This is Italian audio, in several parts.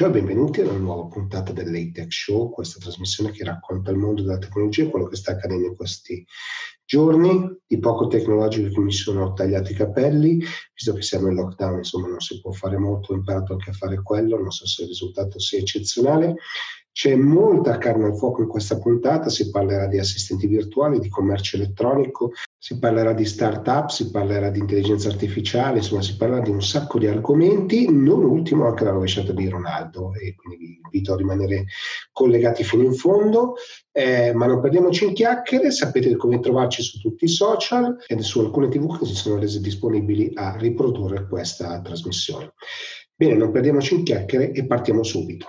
Ciao e benvenuti alla nuova puntata dell'ATEC Show, questa trasmissione che racconta il mondo della tecnologia e quello che sta accadendo in questi giorni. Di poco tecnologico che mi sono tagliati i capelli, visto che siamo in lockdown, insomma non si può fare molto, ho imparato anche a fare quello, non so se il risultato sia eccezionale. C'è molta carne al fuoco in questa puntata, si parlerà di assistenti virtuali, di commercio elettronico, si parlerà di start-up, si parlerà di intelligenza artificiale, insomma si parlerà di un sacco di argomenti, non ultimo anche la rovesciata di Ronaldo e quindi vi invito a rimanere collegati fino in fondo, eh, ma non perdiamoci in chiacchiere, sapete come trovarci su tutti i social e su alcune tv che si sono rese disponibili a riprodurre questa trasmissione. Bene, non perdiamoci in chiacchiere e partiamo subito.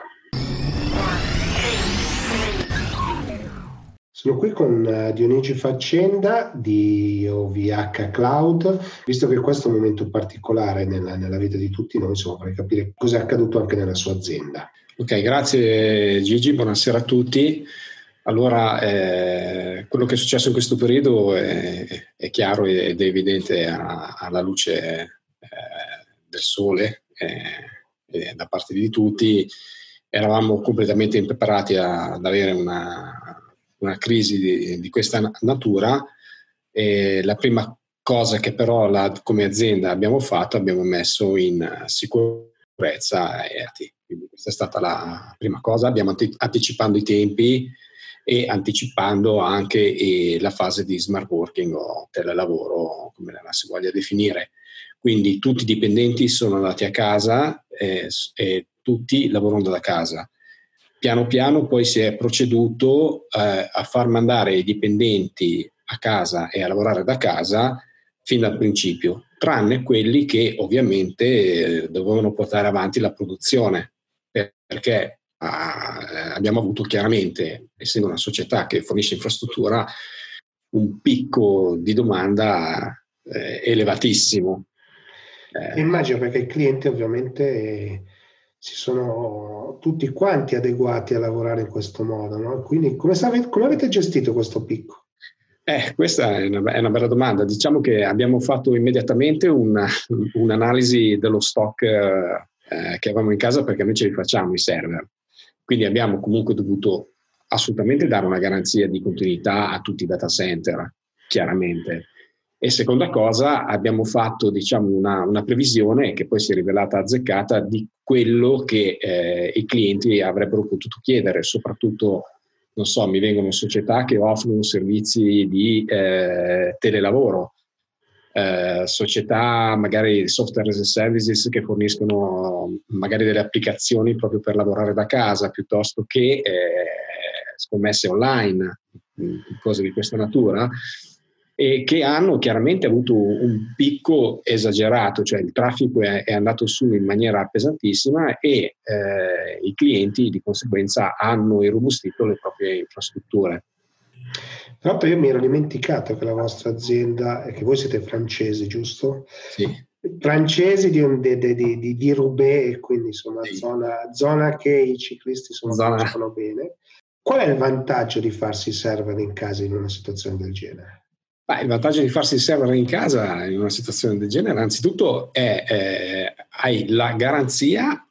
Sono qui con uh, Dionigi Faccenda di OVH Cloud, visto che questo è un momento particolare nella, nella vita di tutti noi, insomma, vorrei capire cosa è accaduto anche nella sua azienda. Ok, grazie Gigi, buonasera a tutti. Allora, eh, quello che è successo in questo periodo è, è chiaro ed è evidente alla luce eh, del sole eh, da parte di tutti. Eravamo completamente impreparati a, ad avere una, una crisi di, di questa natura. E la prima cosa che però la, come azienda abbiamo fatto, abbiamo messo in sicurezza ERT. Quindi questa è stata la prima cosa, abbiamo anticipando i tempi e anticipando anche eh, la fase di smart working o telelavoro, come la si voglia definire. Quindi tutti i dipendenti sono andati a casa eh, e tutti lavorano da casa piano piano poi si è proceduto eh, a far mandare i dipendenti a casa e a lavorare da casa fin dal principio, tranne quelli che ovviamente eh, dovevano portare avanti la produzione, perché ah, abbiamo avuto chiaramente, essendo una società che fornisce infrastruttura, un picco di domanda eh, elevatissimo. Eh, Immagino perché il cliente ovviamente si sono tutti quanti adeguati a lavorare in questo modo. No? Quindi come, savete, come, avete gestito questo picco? Eh, questa è una, è una, bella domanda. Diciamo che abbiamo fatto immediatamente una, un'analisi dello stock eh, che avevamo in casa perché noi ce li facciamo i server. Quindi abbiamo comunque dovuto assolutamente dare una garanzia di continuità a tutti i data center, chiaramente. E seconda cosa, abbiamo fatto diciamo, una, una, previsione che poi si è rivelata azzeccata di quello che eh, i clienti avrebbero potuto chiedere, soprattutto, non so, mi vengono società che offrono servizi di eh, telelavoro, eh, società magari software as a services che forniscono magari delle applicazioni proprio per lavorare da casa piuttosto che eh, scommesse online, cose di questa natura e che hanno chiaramente avuto un picco esagerato, cioè il traffico è, è andato su in maniera pesantissima e eh, i clienti di conseguenza hanno irrobustito le proprie infrastrutture. Tra l'altro io mi ero dimenticato che la vostra azienda, e che voi siete francesi, giusto? Sì. Francesi di, di, di, di, di Roubaix, quindi insomma sì. zona, zona, che i ciclisti sono, conoscono bene. Qual è il vantaggio di farsi server in casa in una situazione del genere? Il vantaggio di farsi il server in casa in una situazione del genere, anzitutto, è eh, hai la garanzia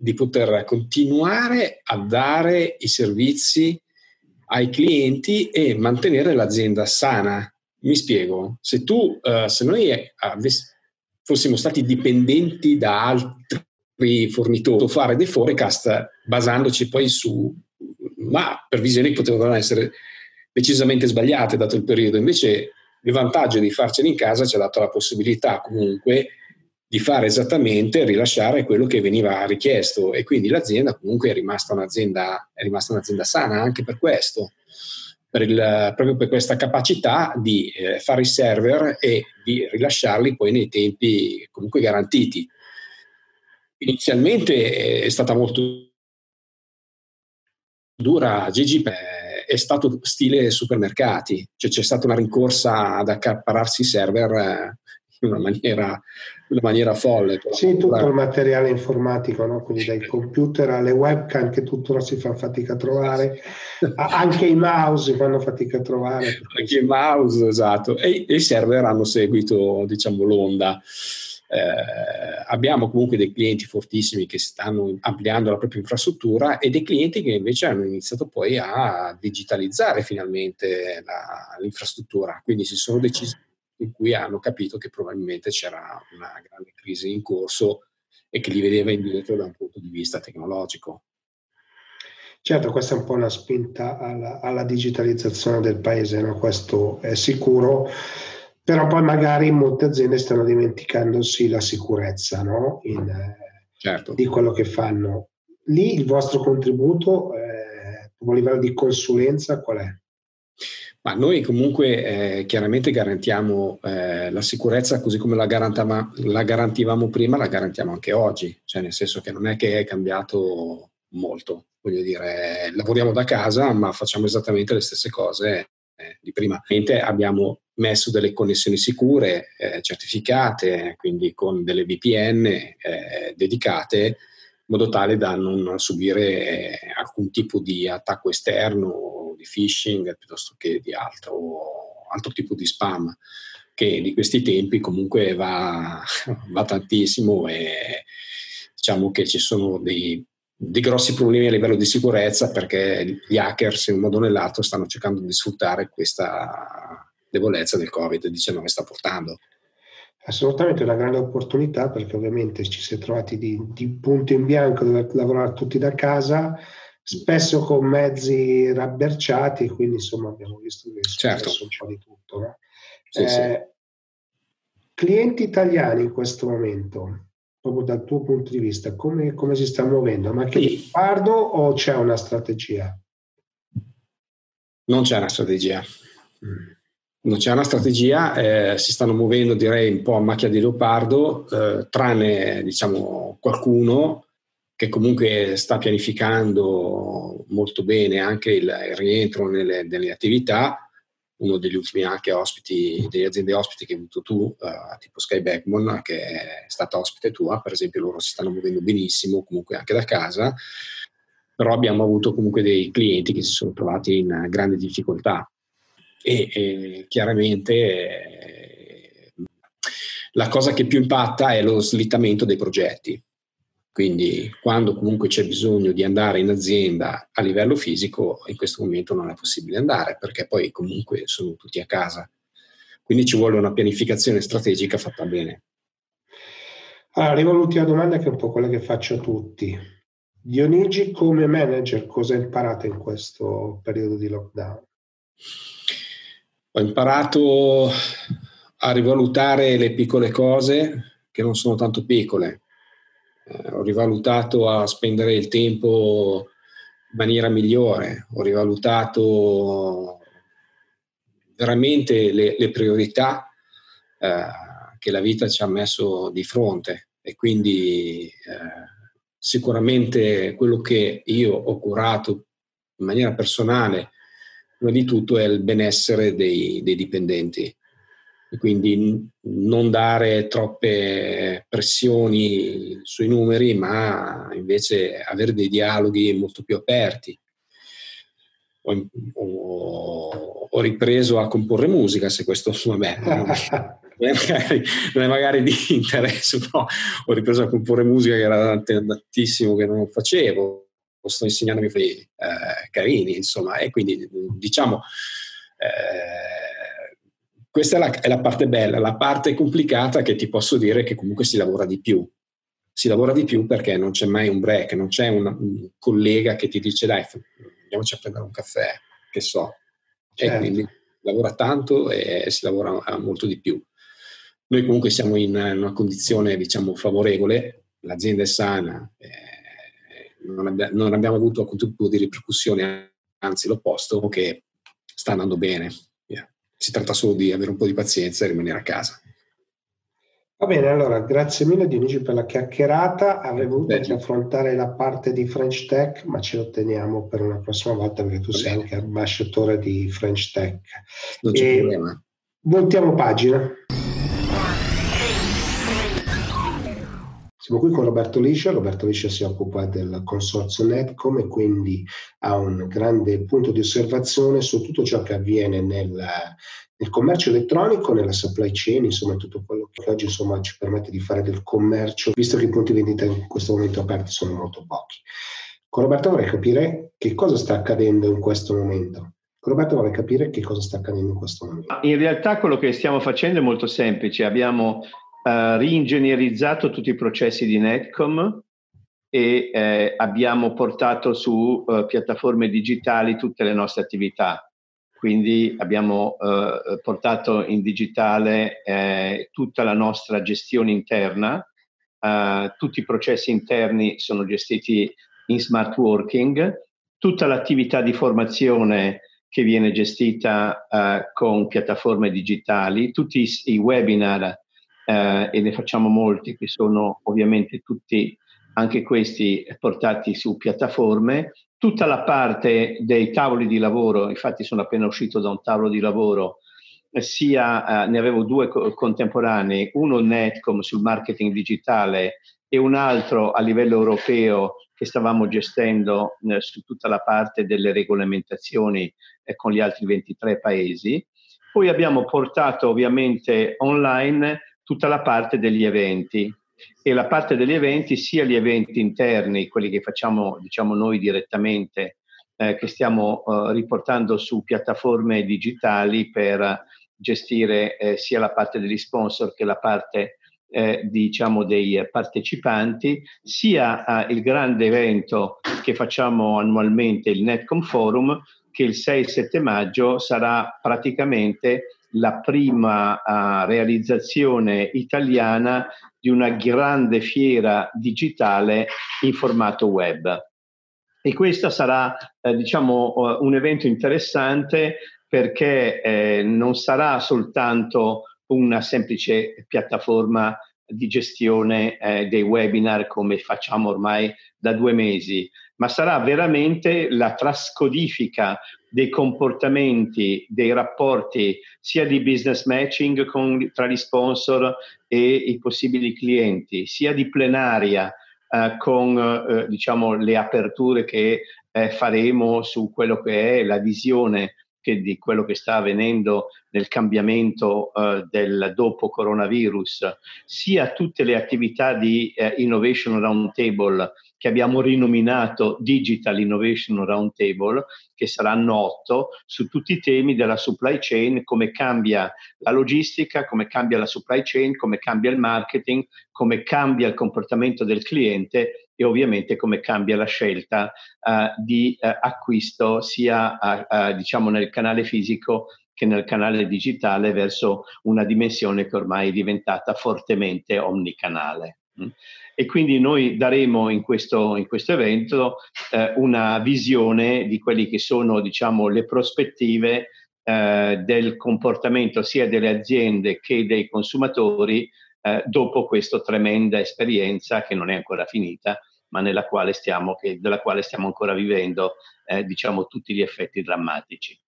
di poter continuare a dare i servizi ai clienti e mantenere l'azienda sana. Mi spiego, se tu, eh, se noi avess- fossimo stati dipendenti da altri fornitori, fare dei forecast basandoci poi su, ma previsioni che potevano essere decisamente sbagliate dato il periodo. Invece il vantaggio di farceli in casa ci ha dato la possibilità comunque di fare esattamente, rilasciare quello che veniva richiesto e quindi l'azienda comunque è rimasta un'azienda, è rimasta un'azienda sana anche per questo, per il, proprio per questa capacità di eh, fare i server e di rilasciarli poi nei tempi comunque garantiti. Inizialmente è stata molto dura Gigi è stato stile supermercati, cioè c'è stata una rincorsa ad accapararsi i server eh, in una maniera, una maniera folle. Sì, tutto il materiale informatico, no? quindi dai computer alle webcam che tuttora si fa fatica a trovare, anche i mouse fanno fatica a trovare. Anche i mouse, esatto, e, e, i server hanno seguito diciamo, l'onda. Eh, abbiamo comunque dei clienti fortissimi che stanno ampliando la propria infrastruttura e dei clienti che invece hanno iniziato poi a digitalizzare finalmente la, l'infrastruttura, quindi si sono decisi in cui hanno capito che probabilmente c'era una grande crisi in corso e che li vedeva indietro da un punto di vista tecnologico. Certo, questa è un po' una spinta alla, alla digitalizzazione del paese, no? questo è sicuro, però poi magari molte aziende stanno dimenticandosi la sicurezza no? In, certo. di quello che fanno. Lì il vostro contributo, eh, a livello di consulenza, qual è? Ma noi comunque eh, chiaramente garantiamo eh, la sicurezza così come la, la, garantivamo prima, la garantiamo anche oggi, cioè nel senso che non è che è cambiato molto, voglio dire, lavoriamo da casa ma facciamo esattamente le stesse cose eh, di prima. Abbiamo messo delle connessioni sicure, eh, certificate, quindi con delle VPN eh, dedicate in modo tale da non subire eh, alcun tipo di attacco esterno di phishing piuttosto che di altro, altro tipo di spam che di questi tempi comunque va, va tantissimo e diciamo che ci sono dei, dei, grossi problemi a livello di sicurezza perché gli hackers in un modo o nell'altro stanno cercando di sfruttare questa debolezza del Covid-19 sta portando. Assolutamente una grande opportunità perché ovviamente ci si è trovati di, di punto in bianco dove lavorare tutti da casa spesso con mezzi rabberciati, quindi insomma abbiamo visto che è certo. un po' di tutto. No? Sì, eh, sì. Clienti italiani in questo momento, proprio dal tuo punto di vista, come, come si sta muovendo? Ma che sì. o c'è una strategia? Non c'è una strategia. Mm. Non c'è una strategia, eh, si stanno muovendo direi un po' a macchia di leopardo, eh, tranne diciamo qualcuno che comunque sta pianificando molto bene anche il, il rientro nelle, nelle, attività. Uno degli ultimi anche ospiti, delle aziende ospiti che hai avuto tu, uh, tipo Sky Backbone, che è stata ospite tua, per esempio, loro si stanno muovendo benissimo, comunque anche da casa, però abbiamo avuto comunque dei clienti che si sono trovati in grande difficoltà. E, chiaramente la cosa che più impatta è lo slittamento dei progetti quindi quando comunque c'è bisogno di andare in azienda a livello fisico, in questo momento non è possibile andare perché poi comunque sono tutti a casa. Quindi ci vuole una pianificazione strategica fatta bene. Allora, arrivo all'ultima domanda che è un po' quella che faccio a tutti. Dionigi come manager cosa hai imparato in questo periodo di lockdown? Ho imparato a rivalutare le piccole cose che non sono tanto piccole, eh, ho rivalutato a spendere il tempo in maniera migliore, ho rivalutato veramente le, le priorità eh, che la vita ci ha messo di fronte. E quindi eh, sicuramente quello che io ho curato in maniera personale prima di tutto è il benessere dei, dei dipendenti e quindi non dare troppe pressioni sui numeri, ma invece avere dei dialoghi molto più aperti. Ho, ho, ho ripreso a comporre musica, se questo vabbè, non, è non è magari di interesse, però ho ripreso a comporre musica che era tantissimo che non facevo, sto insegnando ai miei eh, carini, insomma, e quindi diciamo... Eh, questa è la, è la, parte bella, la parte complicata che ti posso dire che comunque si lavora di più. Si lavora di più perché non c'è mai un break, non c'è una, un collega che ti dice dai, andiamoci a prendere un caffè, che so. Certo. E quindi lavora tanto e si lavora molto di più. Noi comunque siamo in una condizione, diciamo, favorevole, l'azienda è sana, eh, non, abbia, non, abbiamo avuto alcun tipo di ripercussione, anzi l'opposto, che sta andando bene si tratta solo di avere un po' di pazienza e rimanere a casa. Va bene, allora grazie mille Dionigi per la chiacchierata. Avrei voluto anche affrontare la parte di French Tech, ma ce lo teniamo per una prossima volta perché tu Va sei bene. anche ambasciatore di French Tech. Non c'è e problema. Voltiamo pagina. Siamo qui con Roberto Liscia, Roberto Liscia si occupa del consorzio Netcom e quindi ha un grande punto di osservazione su tutto ciò che avviene nel, nel commercio elettronico, nella supply chain, insomma tutto quello che oggi insomma, ci permette di fare del commercio, visto che i punti vendita in questo momento aperti sono molto pochi. Con Roberto vorrei capire che cosa sta accadendo in questo momento. Con Roberto vorrei capire che cosa sta accadendo in questo momento. In realtà quello che stiamo facendo è molto semplice. Abbiamo uh, tutti i processi di Netcom e eh, abbiamo portato su uh, piattaforme digitali tutte le nostre attività. Quindi abbiamo uh, portato in digitale eh, tutta la nostra gestione interna, tutti i processi interni sono gestiti in smart working, tutta l'attività di formazione che viene gestita uh, con piattaforme digitali, tutti i webinar, uh, e ne facciamo molti, che sono ovviamente tutti anche questi portati su piattaforme, tutta la parte dei tavoli di lavoro, infatti sono appena uscito da un tavolo di lavoro, eh, sia, uh, ne avevo due co- contemporanei, uno Netcom sul marketing digitale e un altro a livello europeo che stavamo gestendo eh, su tutta la parte delle regolamentazioni eh, con gli altri 23 paesi. Poi abbiamo portato ovviamente online tutta la parte degli eventi. E la parte degli eventi, sia gli eventi interni, quelli che facciamo diciamo noi direttamente, eh, che stiamo eh, riportando su piattaforme digitali per gestire eh, sia la parte degli sponsor che la parte eh, diciamo dei partecipanti, sia eh, il grande evento che facciamo annualmente, il Netcom Forum, che il 6-7 maggio sarà praticamente la prima uh, realizzazione italiana di una grande fiera digitale in formato web. E questo sarà, eh, diciamo, uh, un evento interessante perché eh, non sarà soltanto una semplice piattaforma di gestione eh, dei webinar come facciamo ormai da due mesi, ma sarà veramente la trascodifica dei comportamenti, dei rapporti sia di business matching con, tra gli sponsor e i possibili clienti, sia di plenaria eh, con eh, diciamo, le aperture che eh, faremo su quello che è la visione che di quello che sta avvenendo nel cambiamento eh, del dopo coronavirus, sia tutte le attività di eh, Innovation Roundtable che abbiamo rinominato Digital Innovation Roundtable, che saranno otto, su tutti i temi della supply chain, come cambia la logistica, come cambia la supply chain, come cambia il marketing, come cambia il comportamento del cliente e ovviamente come cambia la scelta uh, di uh, acquisto sia uh, diciamo nel canale fisico che nel canale digitale verso una dimensione che ormai è diventata fortemente omnicanale. Mm. E quindi noi daremo in questo, in questo evento eh, una visione di quelle che sono diciamo, le prospettive eh, del comportamento sia delle aziende che dei consumatori eh, dopo questa tremenda esperienza che non è ancora finita, ma nella quale stiamo, che, della quale stiamo ancora vivendo eh, diciamo, tutti gli effetti drammatici.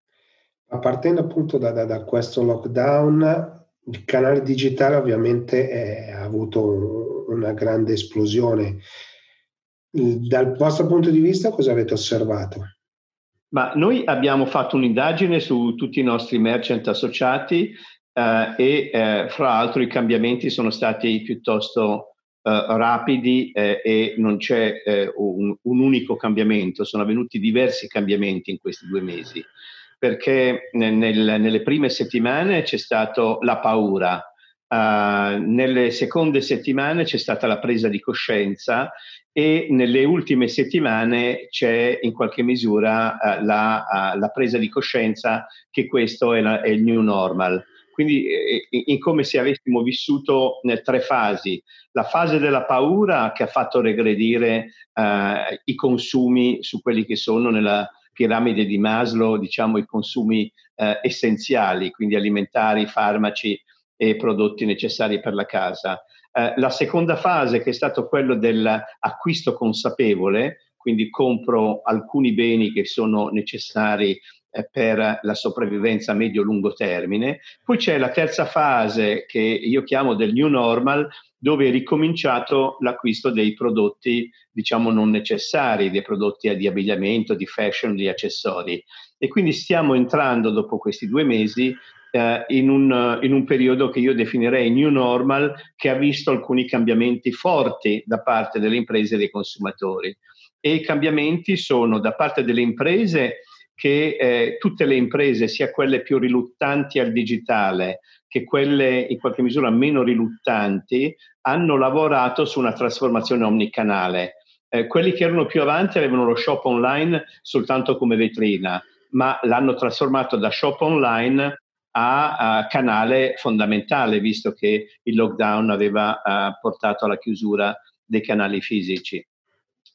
Ma partendo appunto da, da, da, questo lockdown, il canale digitale ovviamente è, ha avuto una grande esplosione. Dal vostro punto di vista cosa avete osservato? Ma noi abbiamo fatto un'indagine su tutti i nostri merchant associati eh, e eh, fra l'altro i cambiamenti sono stati piuttosto eh, rapidi eh, e non c'è eh, un, un, unico cambiamento, sono avvenuti diversi cambiamenti in questi due mesi, perché nel, nelle prime settimane c'è stata la paura, Uh, nelle seconde settimane c'è stata la presa di coscienza e nelle ultime settimane c'è in qualche misura uh, la, uh, la, presa di coscienza che questo è, la, è il new normal. Quindi è, è come se avessimo vissuto tre fasi. La fase della paura che ha fatto regredire eh, i consumi su quelli che sono nella piramide di Maslow, diciamo i consumi eh, essenziali, quindi alimentari, farmaci e prodotti necessari per la casa. Eh, la seconda fase che è stato quello dell'acquisto consapevole, quindi compro alcuni beni che sono necessari eh, per la sopravvivenza a medio-lungo termine. Poi c'è la terza fase che io chiamo del new normal, dove è ricominciato l'acquisto dei prodotti, diciamo, non necessari, dei prodotti di abbigliamento, di fashion, di accessori. E quindi stiamo entrando, dopo questi due mesi, eh, in, un, in, un, periodo che io definirei new normal, che ha visto alcuni cambiamenti forti da parte delle imprese e dei consumatori. E i cambiamenti sono da parte delle imprese che eh, tutte le imprese, sia quelle più riluttanti al digitale che quelle in qualche misura meno riluttanti, hanno lavorato su una trasformazione omnicanale. Eh, quelli che erano più avanti avevano lo shop online soltanto come vetrina, ma l'hanno trasformato da shop online a, a canale fondamentale, visto che il lockdown aveva uh, portato alla chiusura dei canali fisici.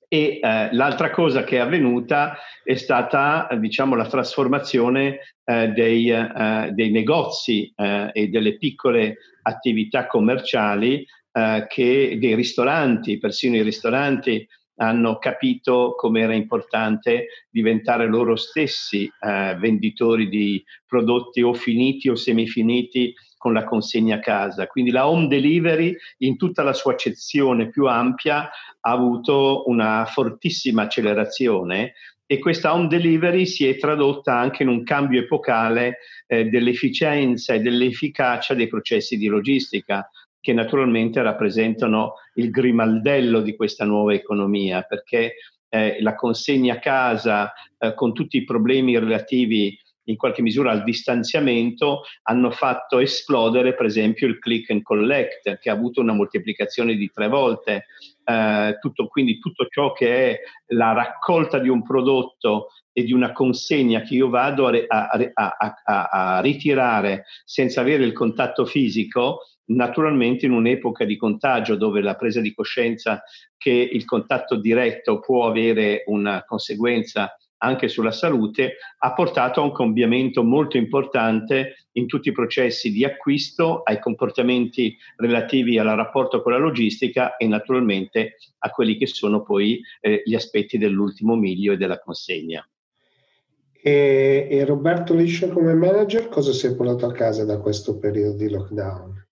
E eh, l'altra cosa che è avvenuta è stata, diciamo, la trasformazione eh, dei, eh, dei, negozi eh, e delle piccole attività commerciali eh, che dei ristoranti, persino i ristoranti hanno capito come era importante diventare loro stessi eh, venditori di prodotti o finiti o semifiniti con la consegna a casa. Quindi la home delivery in tutta la sua accezione più ampia ha avuto una fortissima accelerazione e questa home delivery si è tradotta anche in un cambio epocale eh, dell'efficienza e dell'efficacia dei processi di logistica che naturalmente rappresentano il grimaldello di questa nuova economia, perché eh, la consegna a casa eh, con tutti i problemi relativi in qualche misura al distanziamento hanno fatto esplodere per esempio il click and collect che ha avuto una moltiplicazione di tre volte. Eh, tutto, quindi tutto ciò che è la raccolta di un prodotto e di una consegna che io vado a, a, a, a ritirare senza avere il contatto fisico Naturalmente in un'epoca di contagio dove la presa di coscienza che il contatto diretto può avere una conseguenza anche sulla salute, ha portato a un cambiamento molto importante in tutti i processi di acquisto, ai comportamenti relativi al rapporto con la logistica e naturalmente a quelli che sono poi eh, gli aspetti dell'ultimo miglio e della consegna. E, e Roberto Liscia come manager cosa si è portato a casa da questo periodo di lockdown?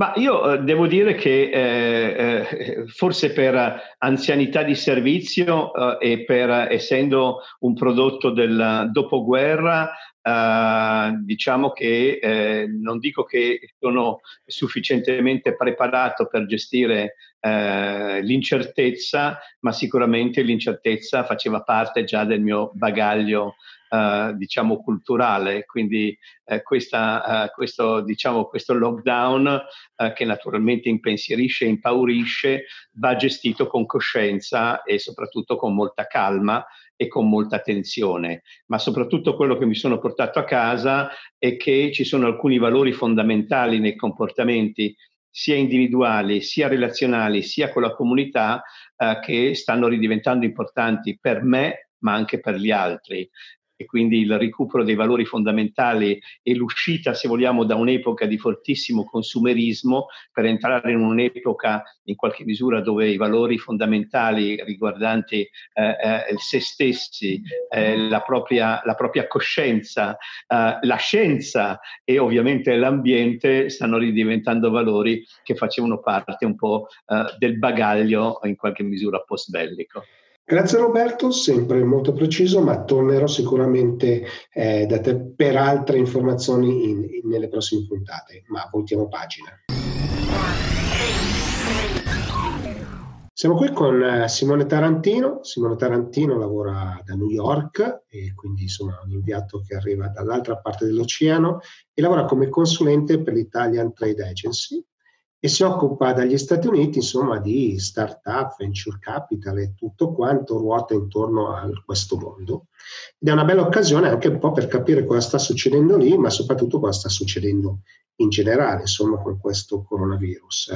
Ma io eh, devo dire che eh, eh, forse per anzianità di servizio eh, e per essendo un prodotto del dopoguerra, eh, diciamo che eh, non dico che sono sufficientemente preparato per gestire l'incertezza, ma sicuramente l'incertezza faceva parte già del mio bagaglio Uh, diciamo culturale, quindi uh, questa, uh, questo, diciamo, questo lockdown che naturalmente impensierisce e impaurisce va gestito con coscienza e soprattutto con molta calma e con molta attenzione, ma soprattutto quello che mi sono portato a casa è che ci sono alcuni valori fondamentali nei comportamenti sia individuali, sia relazionali, sia con la comunità, che stanno ridiventando importanti per me ma anche per gli altri e quindi il recupero dei valori fondamentali e l'uscita, se vogliamo, da un'epoca di fortissimo consumerismo per entrare in un'epoca in qualche misura dove i valori fondamentali riguardanti eh, eh, se stessi, eh, la, propria, la, propria, coscienza, eh, la scienza e ovviamente l'ambiente stanno ridiventando valori che facevano parte un po' eh, del bagaglio in qualche misura post bellico. Grazie Roberto, sempre molto preciso, ma tornerò sicuramente eh, da te per altre informazioni in, in, nelle prossime puntate. Ma voltiamo pagina. Siamo qui con eh, Simone Tarantino. Simone Tarantino lavora da New York e quindi insomma un inviato che arriva dall'altra parte dell'oceano e lavora come consulente per l'Italian Trade Agency e si occupa dagli Stati Uniti insomma di start-up, venture capital e tutto quanto ruota intorno a questo mondo. Ed è una bella occasione anche un po' per capire cosa sta succedendo lì, ma soprattutto cosa sta succedendo in generale, insomma, con questo coronavirus.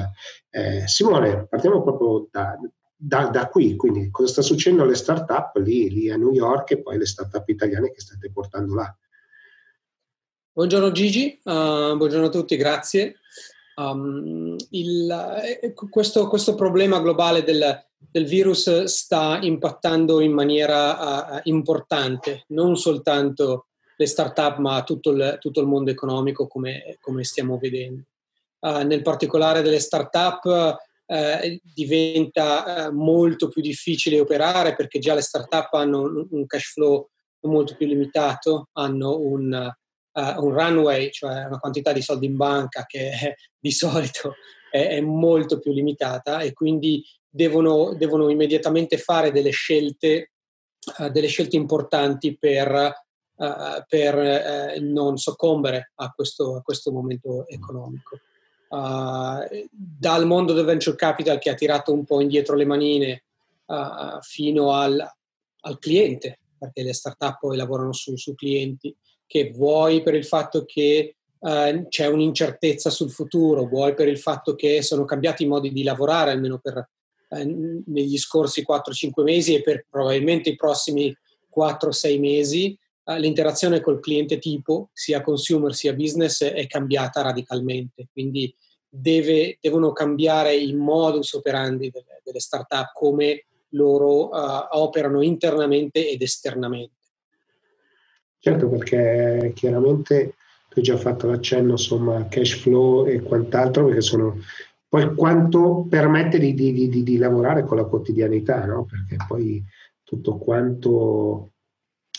Eh, Simone, partiamo proprio da, da, da, qui, quindi cosa sta succedendo alle start-up lì, lì a New York e poi le start-up italiane che state portando là. Buongiorno Gigi, uh, buongiorno a tutti, grazie. Um, il, eh, questo, questo, problema globale del, del, virus sta impattando in maniera uh, importante non soltanto le start-up ma tutto il, tutto il mondo economico come, come stiamo vedendo. Uh, nel particolare delle start-up eh, diventa eh, molto più difficile operare perché già le start-up hanno un, un cash flow molto più limitato, hanno un, uh, un, runway, cioè una quantità di soldi in banca che è, di solito è, è, molto più limitata e quindi devono, devono immediatamente fare delle scelte, uh, delle scelte importanti per uh, per non soccombere a questo, a questo momento economico. Dal mondo del venture capital che ha tirato un po' indietro le manine fino al, al, cliente, perché le start-up poi lavorano su, su clienti, che vuoi per il fatto che Uh, c'è un'incertezza sul futuro, vuoi per il fatto che sono cambiati i modi di lavorare, almeno per, uh, negli scorsi 4-5 mesi e per probabilmente i prossimi 4-6 mesi, eh, l'interazione col cliente tipo, sia consumer sia business, è cambiata radicalmente. Quindi deve, devono cambiare i modus operandi delle, delle start-up, come loro uh, operano internamente ed esternamente. Certo, perché chiaramente tu hai già fatto l'accenno, insomma, cash flow e quant'altro, perché sono poi quanto permette di, di, di, di lavorare con la quotidianità, no? Perché poi tutto quanto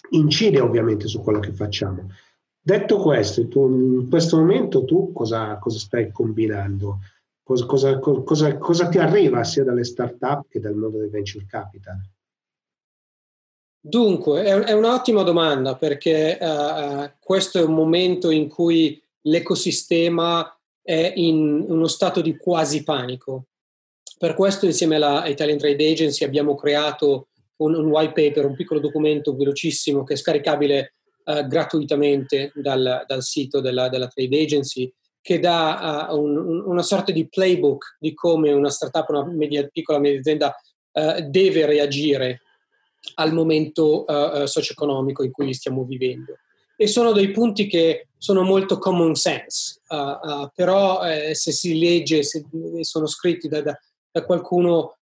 incide ovviamente su quello che facciamo. Detto questo, tu, in questo momento tu cosa, cosa stai combinando? Cosa, cosa, cosa, ti arriva sia dalle start-up che dal mondo del venture capital? Dunque, è, è un'ottima domanda perché uh, questo è un momento in cui l'ecosistema è in uno stato di quasi panico. Per questo insieme alla Italian Trade Agency abbiamo creato un, un, white paper, un piccolo documento velocissimo che è scaricabile uh, gratuitamente dal, dal sito della, della, Trade Agency, che dà uh, un, una sorta di playbook di come una startup, una media, piccola media azienda deve reagire al momento socio-economico in cui stiamo vivendo. E sono dei punti che sono molto common sense, però eh, se si legge, se sono scritti da, da, da qualcuno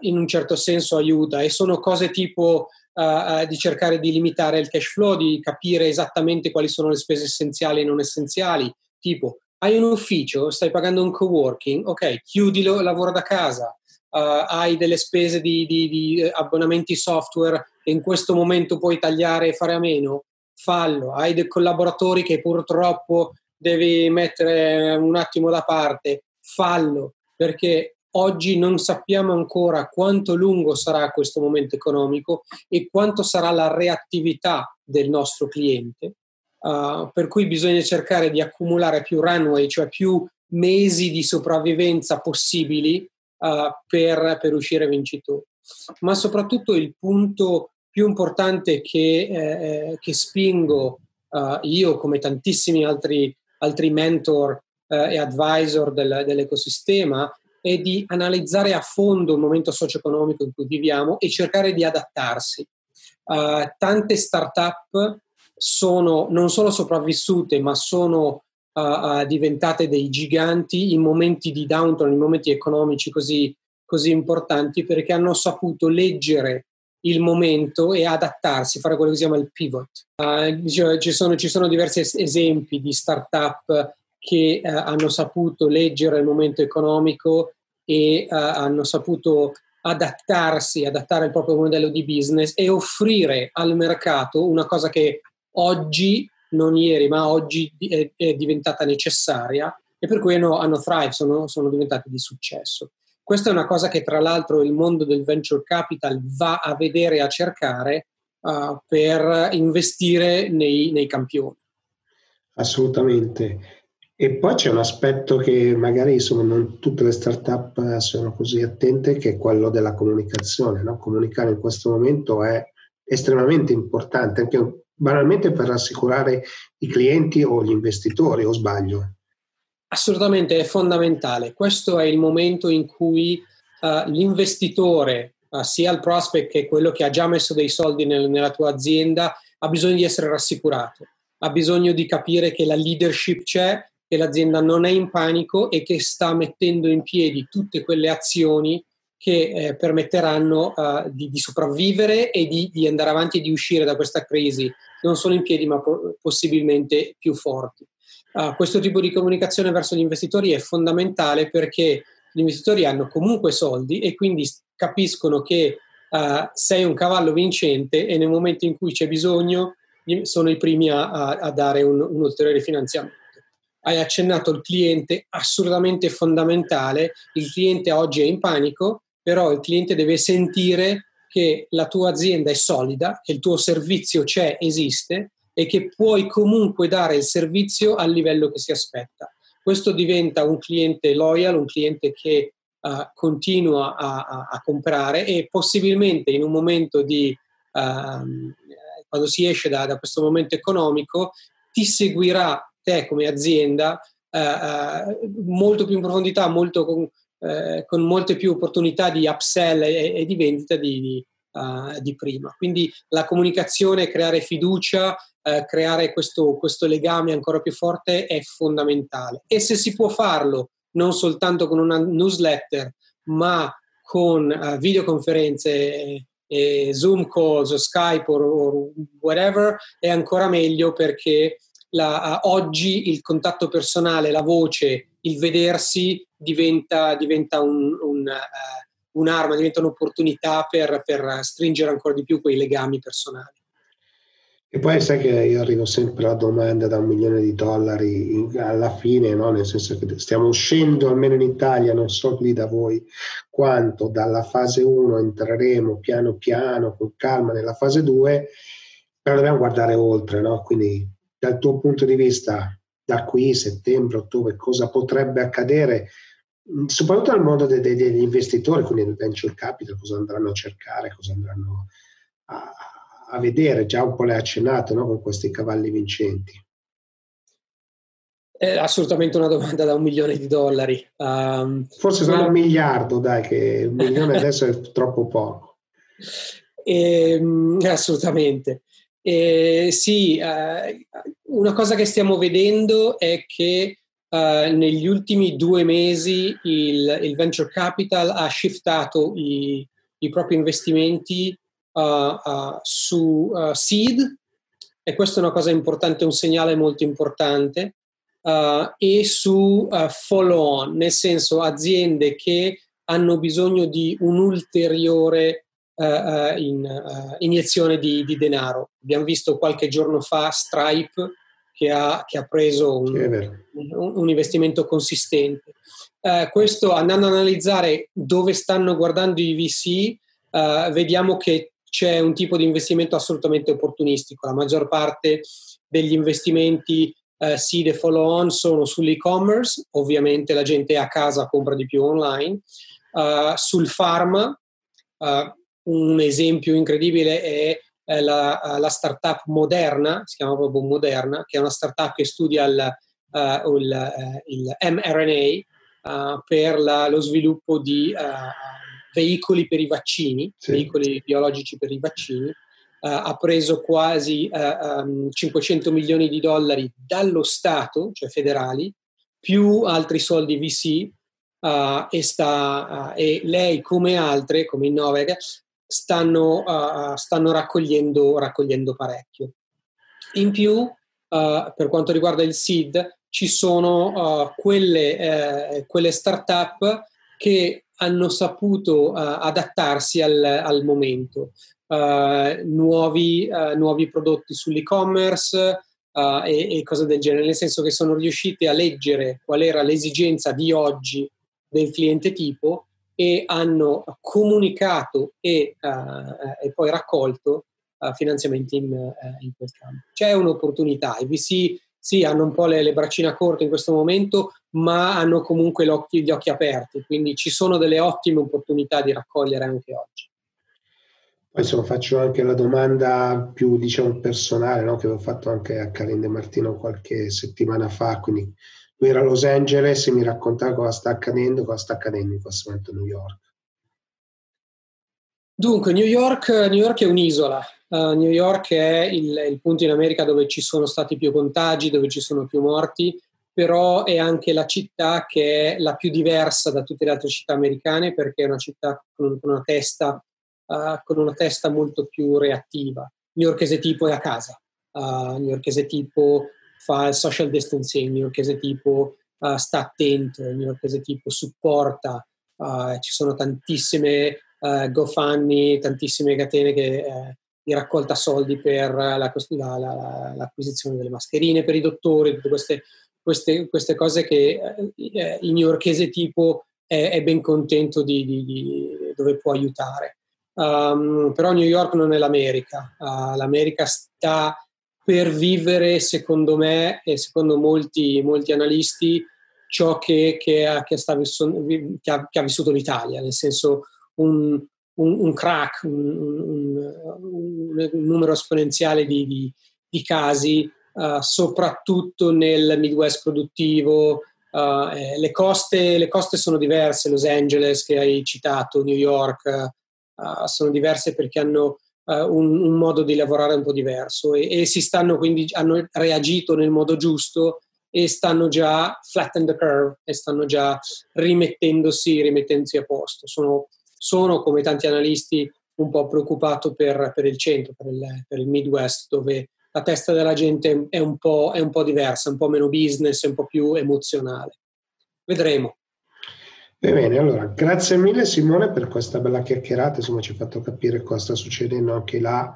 in un certo senso aiuta. E sono cose tipo uh, di cercare di limitare il cash flow, di capire esattamente quali sono le spese essenziali e non essenziali, tipo hai un ufficio, stai pagando un co-working, ok, chiudilo, lavora da casa, uh, hai delle spese di, di, di, abbonamenti software e in questo momento puoi tagliare e fare a meno, fallo, hai dei collaboratori che purtroppo devi mettere un attimo da parte, fallo, perché Oggi non sappiamo ancora quanto lungo sarà questo momento economico e quanto sarà la reattività del nostro cliente, uh, per cui bisogna cercare di accumulare più runway, cioè più mesi di sopravvivenza possibili uh, per, per, uscire vincitori. Ma soprattutto il punto più importante che, eh, che spingo uh, io, come tantissimi altri, altri mentor e advisor del, dell'ecosistema, è di analizzare a fondo il momento socio-economico in cui viviamo e cercare di adattarsi. Uh, tante start-up sono non solo sopravvissute, ma sono uh, diventate dei giganti in momenti di downturn, in momenti economici così, così importanti, perché hanno saputo leggere il momento e adattarsi, fare quello che si chiama il pivot. Uh, ci, sono, ci, sono, diversi es- esempi di start-up che uh, hanno saputo leggere il momento economico e uh, hanno saputo adattarsi, adattare il proprio modello di business e offrire al mercato una cosa che oggi, non ieri, ma oggi è, è diventata necessaria e per cui hanno, hanno thrive, sono, sono diventati di successo. Questa è una cosa che tra l'altro il mondo del venture capital va a vedere e a cercare uh, per investire nei, nei campioni. Assolutamente. E poi c'è un aspetto che magari insomma, non tutte le start-up sono così attente, che è quello della comunicazione. No? Comunicare in questo momento è estremamente importante, anche banalmente per rassicurare i clienti o gli investitori, o sbaglio? Assolutamente, è fondamentale. Questo è il momento in cui uh, l'investitore, uh, sia il prospect che quello che ha già messo dei soldi nel, nella tua azienda, ha bisogno di essere rassicurato, ha bisogno di capire che la leadership c'è che l'azienda non è in panico e che sta mettendo in piedi tutte quelle azioni che eh, permetteranno uh, di, di, sopravvivere e di, di, andare avanti e di uscire da questa crisi, non solo in piedi ma po- possibilmente più forti. Uh, questo tipo di comunicazione verso gli investitori è fondamentale perché gli investitori hanno comunque soldi e quindi capiscono che uh, sei un cavallo vincente e nel momento in cui c'è bisogno sono i primi a, a, dare un, un ulteriore finanziamento hai accennato il cliente, assolutamente fondamentale. Il cliente oggi è in panico, però il cliente deve sentire che la tua azienda è solida, che il tuo servizio c'è, esiste e che puoi comunque dare il servizio al livello che si aspetta. Questo diventa un cliente loyal, un cliente che uh, continua a, a, a, comprare e possibilmente in un momento di, uh, quando si esce da, da, questo momento economico, ti seguirà te come azienda uh, molto più in profondità, molto con, eh, con molte più opportunità di upsell e, e di vendita di, di, uh, di, prima. Quindi la comunicazione, creare fiducia, uh, creare questo, questo legame ancora più forte è fondamentale. E se si può farlo non soltanto con una newsletter, ma con uh, videoconferenze e Zoom calls o Skype o whatever, è ancora meglio perché la, uh, oggi il contatto personale, la voce, il vedersi diventa, diventa un, un, uh, un'arma, diventa un'opportunità per, per stringere ancora di più quei legami personali. E poi sai che io arrivo sempre alla domanda da un milione di dollari in, alla fine, no? nel senso che stiamo uscendo, almeno in Italia, non so lì da voi quanto, dalla fase 1 entreremo piano piano, con calma, nella fase 2, però dobbiamo guardare oltre, no? quindi dal tuo punto di vista da qui, settembre, ottobre, cosa potrebbe accadere, mm, soprattutto nel mondo de- de- degli investitori, quindi nel venture capital, cosa andranno a cercare, cosa andranno a, a vedere, già un po' l'hai accennato no? con questi cavalli vincenti. È assolutamente una domanda da un milione di dollari. Um, Forse sono ma... un miliardo, dai, che un milione adesso è troppo poco. E, ehm, assolutamente. E, sì, eh, una cosa che stiamo vedendo è che uh, negli ultimi due mesi il, il, venture capital ha shiftato i, i propri investimenti uh, uh, su seed e questa è una cosa importante, un segnale molto importante, e su follow on, nel senso aziende che hanno bisogno di un'ulteriore uh, in, uh, iniezione di, di, denaro. Abbiamo visto qualche giorno fa Stripe che ha, che ha preso un, un, un, investimento consistente. Uh, questo andando ad analizzare dove stanno guardando i VC, uh, vediamo che c'è un tipo di investimento assolutamente opportunistico. La maggior parte degli investimenti uh, seed e follow on sono sull'e-commerce, ovviamente la gente a casa compra di più online, sul pharma, un esempio incredibile è eh, la, la, startup Moderna, si chiama proprio Moderna, che è una startup che studia il, uh, il, uh, il mRNA uh, per la, lo sviluppo di veicoli per i vaccini, sì. veicoli biologici per i vaccini. ha preso quasi um, 500 milioni di dollari dallo Stato, cioè federali, più altri soldi VC Uh, e, sta, uh, e, lei come altre, come Innoveg, stanno, uh, stanno raccogliendo, raccogliendo, parecchio. In più, uh, per quanto riguarda il SID, ci sono quelle, eh, quelle start-up che hanno saputo adattarsi al, al momento. Nuovi, nuovi, prodotti sull'e-commerce e, e cose del genere, nel senso che sono riusciti a leggere qual era l'esigenza di oggi del cliente tipo e hanno comunicato e, uh, e poi raccolto uh, finanziamenti in, uh, in, quel campo. C'è un'opportunità, i VC sì, hanno un po' le, le braccine corte in questo momento, ma hanno comunque gli occhi aperti, quindi ci sono delle ottime opportunità di raccogliere anche oggi. Insomma, faccio anche la domanda più diciamo personale no? che avevo fatto anche a Karin De Martino qualche settimana fa, quindi lui era a Los Angeles e mi raccontava cosa sta accadendo, cosa sta accadendo in questo momento a New York. Dunque, New York, New York è un'isola. Uh, New York è il, il, punto in America dove ci sono stati più contagi, dove ci sono più morti però è anche la città che è la più diversa da tutte le altre città americane perché è una città con una testa, uh, con una testa molto più reattiva. New Yorkese tipo è a casa, uh, New Yorkese tipo fa il social distancing, New Yorkese tipo uh, sta attento, New Yorkese tipo supporta, ci sono tantissime GoFundMe, tantissime catene che, eh, di raccolta soldi per la, la, la, l'acquisizione delle mascherine per i dottori, tutte queste queste, queste cose che eh, il newyorkese tipo è, è ben contento di, di, di, dove può aiutare. Um, però New York non è l'America, uh, l'America sta per vivere, secondo me e secondo molti, molti analisti, ciò che, che, ha, che, vissu- che, ha, che, ha, vissuto l'Italia, nel senso un, un, un crack, un, un, numero esponenziale di, di casi uh, soprattutto nel Midwest produttivo. Uh, eh, le, coste, le, coste, sono diverse, Los Angeles che hai citato, New York, uh, sono diverse perché hanno un, un, modo di lavorare un po' diverso e, e si stanno quindi, hanno reagito nel modo giusto e stanno già flatten the curve e stanno già rimettendosi, rimettendosi a posto. Sono, sono, come tanti analisti, un po' preoccupato per, per il centro, per il, per il Midwest, dove la testa della gente è un, po', è un po' diversa, un po' meno business, un po' più emozionale. Vedremo. Bene, allora grazie mille Simone per questa bella chiacchierata, insomma ci ha fatto capire cosa sta succedendo anche là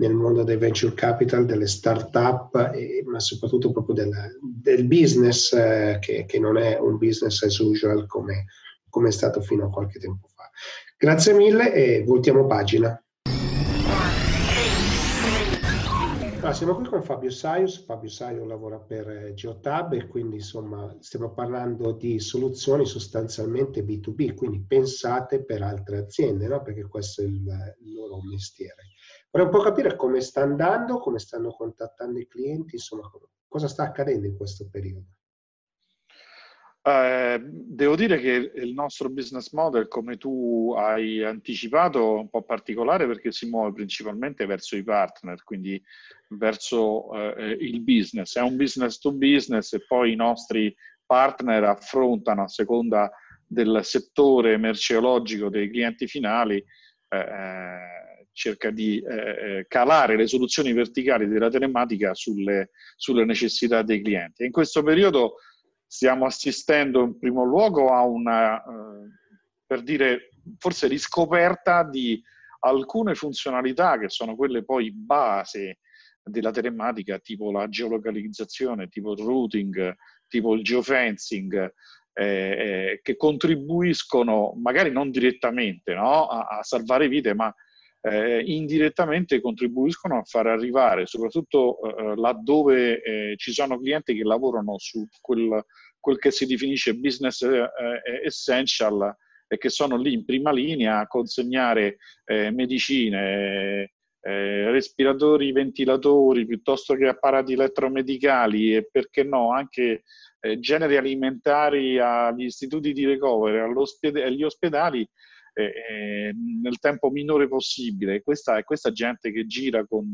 nel mondo dei venture capital, delle start-up, e, ma soprattutto proprio del, del business eh, che, che, non è un business as usual come, come è stato fino a qualche tempo fa. Grazie mille e voltiamo pagina. Ah, siamo qui con Fabio Saius. Fabio Saius lavora per eh, Geotab e quindi insomma stiamo parlando di soluzioni sostanzialmente B2B, quindi pensate per altre aziende, no? perché questo è il, il loro mestiere. Vorrei un po' capire come sta andando, come stanno contattando i clienti, insomma cosa sta accadendo in questo periodo. Eh, devo dire che il nostro business model, come tu hai anticipato, è un po' particolare perché si muove principalmente verso i partner, quindi verso eh, il business. È un business to business e poi i nostri partner affrontano a seconda del settore merceologico dei clienti finali, eh, eh cerca di eh, calare le soluzioni verticali della telematica sulle, sulle necessità dei clienti. In questo periodo stiamo assistendo in primo luogo a una, eh, per dire, forse riscoperta di alcune funzionalità che sono quelle poi base della telematica, tipo la geolocalizzazione, tipo il routing, tipo il geofencing, eh, eh, che contribuiscono magari non direttamente no? a, a, salvare vite, ma eh, indirettamente contribuiscono a far arrivare, soprattutto eh, laddove eh, ci sono clienti che lavorano su quel, quel che si definisce business eh, eh, essential e che sono lì in prima linea a consegnare eh, medicine, respiratori, ventilatori, piuttosto che apparati elettromedicali e perché no anche generi alimentari agli istituti di recovery, agli ospedali eh, nel tempo minore possibile. Questa è questa gente che gira con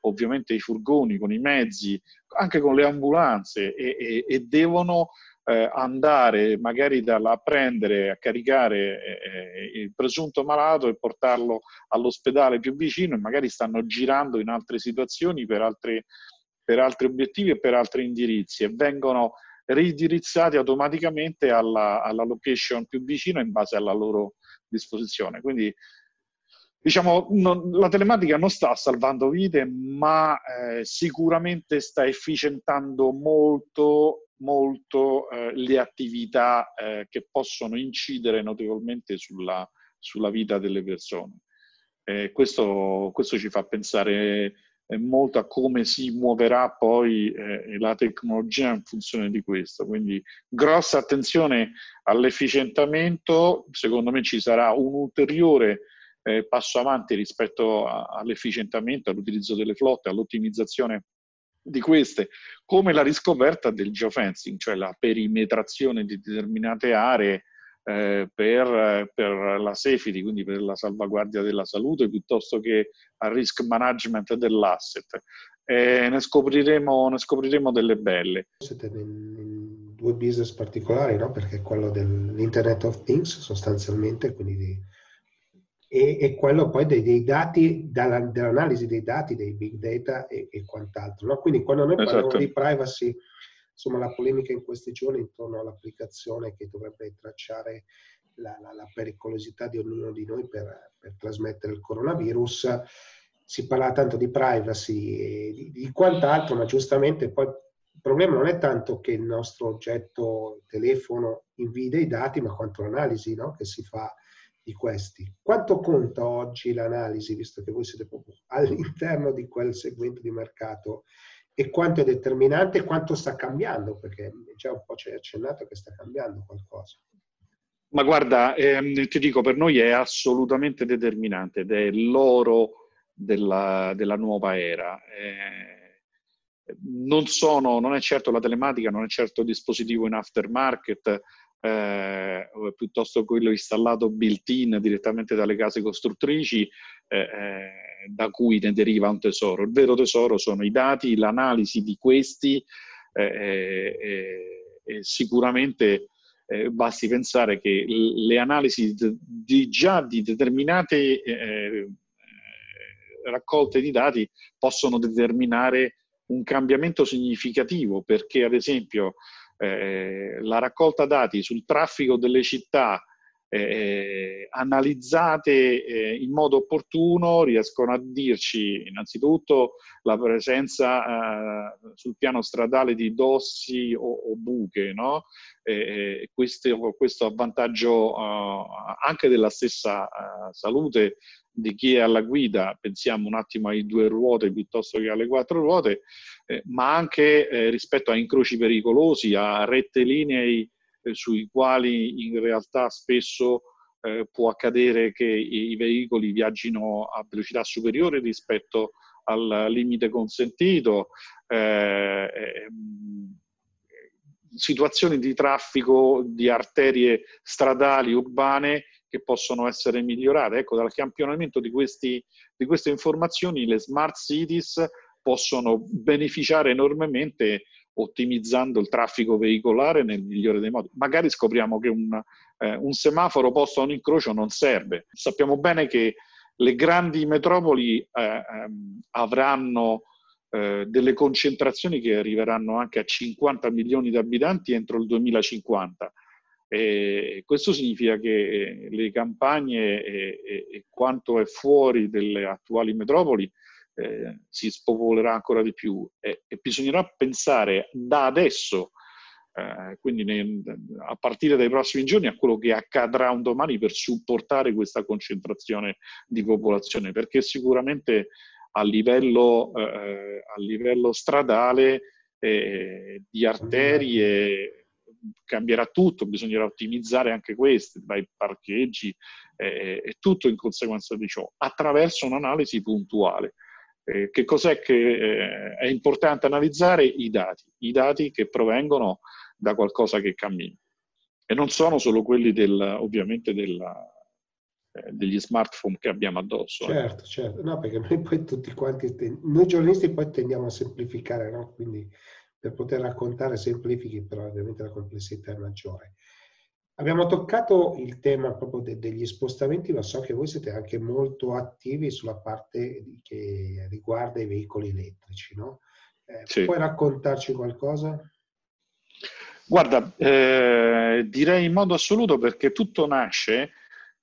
ovviamente i furgoni, con i mezzi, anche con le ambulanze e, e, e devono eh, andare magari da, a prendere, a caricare eh, il presunto malato e portarlo all'ospedale più vicino e magari stanno girando in altre situazioni per, altre, per altri obiettivi e per altri indirizzi e vengono ridirizzati automaticamente alla, alla location più vicina in base alla loro disposizione. Quindi diciamo, non, la telematica non sta salvando vite, ma eh, sicuramente sta efficientando molto, molto eh, le attività eh, che possono incidere notevolmente sulla, sulla vita delle persone. Questo, questo, ci fa pensare molto a come si muoverà poi eh, la tecnologia in funzione di questo. Quindi grossa attenzione all'efficientamento, secondo me ci sarà un ulteriore eh, passo avanti rispetto a, all'efficientamento, all'utilizzo delle flotte, all'ottimizzazione di queste, come la riscoperta del geofencing, cioè la perimetrazione di determinate aree eh, per, per, la safety, quindi per la salvaguardia della salute, piuttosto che al risk management dell'asset. e ne scopriremo, ne scopriremo delle belle. Siete in due business particolari, no? perché quello dell'Internet of Things sostanzialmente, quindi di, e, e, quello poi dei, dei dati, dalla, dell'analisi dei dati, dei big data e, e quant'altro. No? Quindi quando noi parliamo esatto. di privacy, insomma la polemica in questi giorni intorno all'applicazione che dovrebbe tracciare la, la, la pericolosità di ognuno di noi per, per, trasmettere il coronavirus, si parla tanto di privacy e di, di quant'altro, ma giustamente poi il problema non è tanto che il nostro oggetto telefono invii dei dati, ma quanto l'analisi no? che si fa di questi. Quanto conta oggi l'analisi, visto che voi siete proprio all'interno di quel segmento di mercato, e quanto è determinante e quanto sta cambiando, perché già un po' ci hai accennato che sta cambiando qualcosa. Ma guarda, ehm, ti dico, per noi è assolutamente determinante ed è l'oro della, della nuova era. Eh, non, sono, non è certo la telematica, non è certo il dispositivo in aftermarket, eh, piuttosto quello installato built-in direttamente dalle case costruttrici, eh, eh, da cui ne deriva un tesoro. Il vero tesoro sono i dati, l'analisi di questi eh, eh, sicuramente basti pensare che le analisi di, già di determinate raccolte di dati possono determinare un cambiamento significativo perché ad esempio eh, la raccolta dati sul traffico delle città eh, analizzate eh, in modo opportuno riescono a dirci innanzitutto la presenza eh, sul piano stradale di dossi o, o buche, no? questo, questo a vantaggio anche della stessa salute di chi è alla guida, pensiamo un attimo ai due ruote piuttosto che alle quattro ruote, eh, ma anche eh, rispetto a incroci pericolosi, a rettilinei eh, sui quali in realtà spesso eh, può accadere che i, i, veicoli viaggino a velocità superiore rispetto al limite consentito. Eh, ehm, situazioni di traffico di arterie stradali urbane che possono essere migliorate. Ecco, dal campionamento di, questi, di queste informazioni le smart cities possono beneficiare enormemente ottimizzando il traffico veicolare nel migliore dei modi. Magari scopriamo che un, eh, un semaforo posto a un incrocio non serve. Sappiamo bene che le grandi metropoli eh, ehm, avranno eh, delle concentrazioni che arriveranno anche a 50 milioni di abitanti entro il 2050. E questo significa che le campagne e, e, e quanto è fuori delle attuali metropoli eh, si spopolerà ancora di più e, e bisognerà pensare da adesso, eh, quindi ne, a partire dai prossimi giorni, a quello che accadrà un domani per supportare questa concentrazione di popolazione, perché sicuramente a livello, eh, a livello stradale eh, di arterie cambierà tutto, bisognerà ottimizzare anche queste, dai parcheggi eh, e tutto in conseguenza di ciò, attraverso un'analisi puntuale. Eh, che cos'è che eh, è importante analizzare? I dati, i dati che provengono da qualcosa che cammina. E non sono solo quelli del, ovviamente della, eh, degli smartphone che abbiamo addosso. Eh. Certo, certo, no, perché noi poi tutti quanti, noi giornalisti poi tendiamo a semplificare, no? Quindi per poter raccontare semplifichi, però ovviamente la complessità è maggiore. Abbiamo toccato il tema proprio de- degli spostamenti, lo so che voi siete anche molto attivi sulla parte che riguarda i veicoli elettrici, no? Eh, sì. Puoi raccontarci qualcosa? Guarda, eh, direi in modo assoluto perché tutto nasce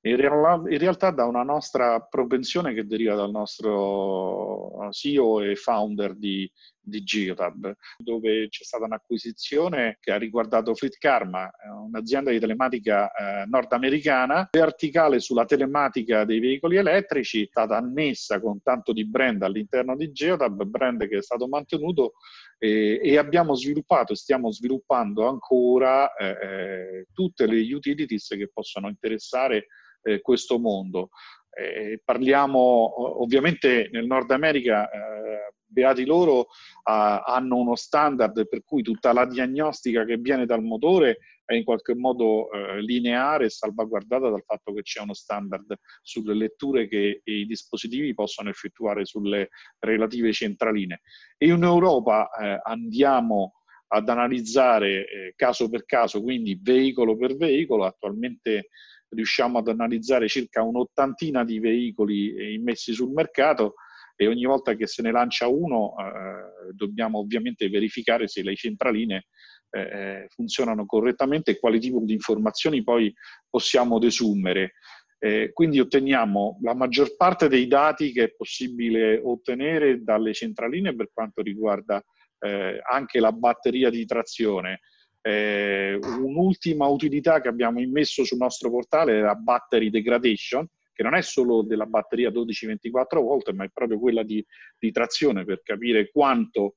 in, real- in, realtà da una nostra propensione che deriva dal nostro CEO e founder di, di Girab, dove c'è stata un'acquisizione che ha riguardato Fleet Karma, un'azienda di telematica eh, nordamericana, verticale sulla telematica dei veicoli elettrici, è stata annessa con tanto di brand all'interno di Geotab, brand che è stato mantenuto e, e abbiamo sviluppato e stiamo sviluppando ancora eh, eh tutte le utilities che possono interessare eh, questo mondo. Eh, parliamo ovviamente nel Nord America, eh, beati loro, hanno uno standard per cui tutta la diagnostica che viene dal motore è in qualche modo eh, lineare e salvaguardata dal fatto che c'è uno standard sulle letture che i dispositivi possono effettuare sulle relative centraline. E in Europa eh, andiamo ad analizzare eh, caso per caso, quindi veicolo per veicolo, attualmente riusciamo ad analizzare circa un'ottantina di veicoli eh, immessi sul mercato e ogni volta che se ne lancia uno eh, dobbiamo ovviamente verificare se le centraline eh, eh, funzionano correttamente e quale tipo di informazioni poi possiamo desumere. Eh, quindi otteniamo la maggior parte dei dati che è possibile ottenere dalle centraline per quanto riguarda eh, anche la batteria di trazione. Eh, un'ultima utilità che abbiamo immesso sul nostro portale è la battery degradation, che non è solo della batteria 12-24 volt, ma è proprio quella di, di trazione per capire quanto,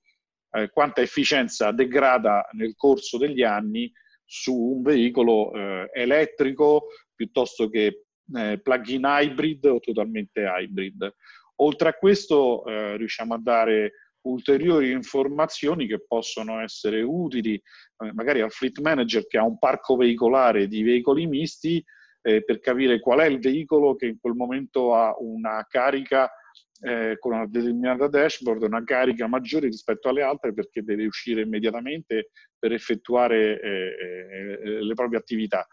eh, quanta efficienza degrada nel corso degli anni su un veicolo eh, elettrico piuttosto che eh, plug-in hybrid o totalmente hybrid. Oltre a questo eh, riusciamo a dare ulteriori informazioni che possono essere utili eh, magari al fleet manager che ha un parco veicolare di veicoli misti eh, per capire qual è il veicolo che in quel momento ha una carica eh, con una determinata dashboard, una carica maggiore rispetto alle altre perché deve uscire immediatamente per effettuare eh, eh le proprie attività.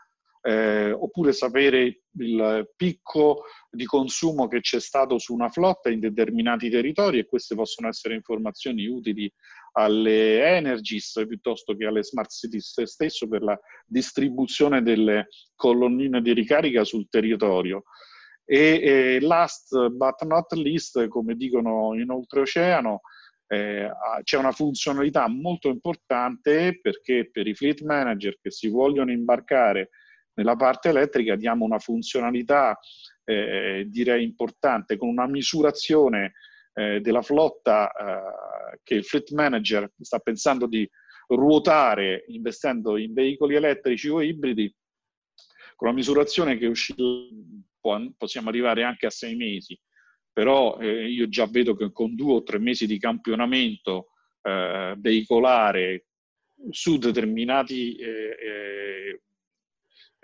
Eh, oppure sapere il picco di consumo che c'è stato su una flotta in determinati territori e queste possono essere informazioni utili alle Energies piuttosto che alle smart cities stesso per la distribuzione delle colonnine di ricarica sul territorio. E, e last but not least, come dicono in oltreoceano, eh, c'è una funzionalità molto importante perché per i fleet manager che si vogliono imbarcare nella parte elettrica diamo una funzionalità eh, direi importante con una misurazione eh, della flotta eh, che il fleet manager sta pensando di ruotare investendo in veicoli elettrici o ibridi, con la misurazione che uscita possiamo arrivare anche a sei mesi, però eh, io già vedo che con due o tre mesi di campionamento eh, veicolare su determinati eh,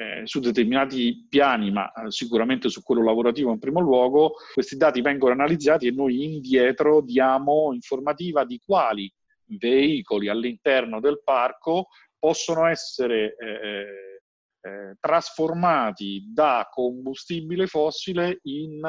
eh eh, su determinati piani, ma eh, sicuramente su quello lavorativo in primo luogo, questi dati vengono analizzati e noi indietro diamo informativa di quali veicoli all'interno del parco possono essere eh, eh, trasformati da combustibile fossile in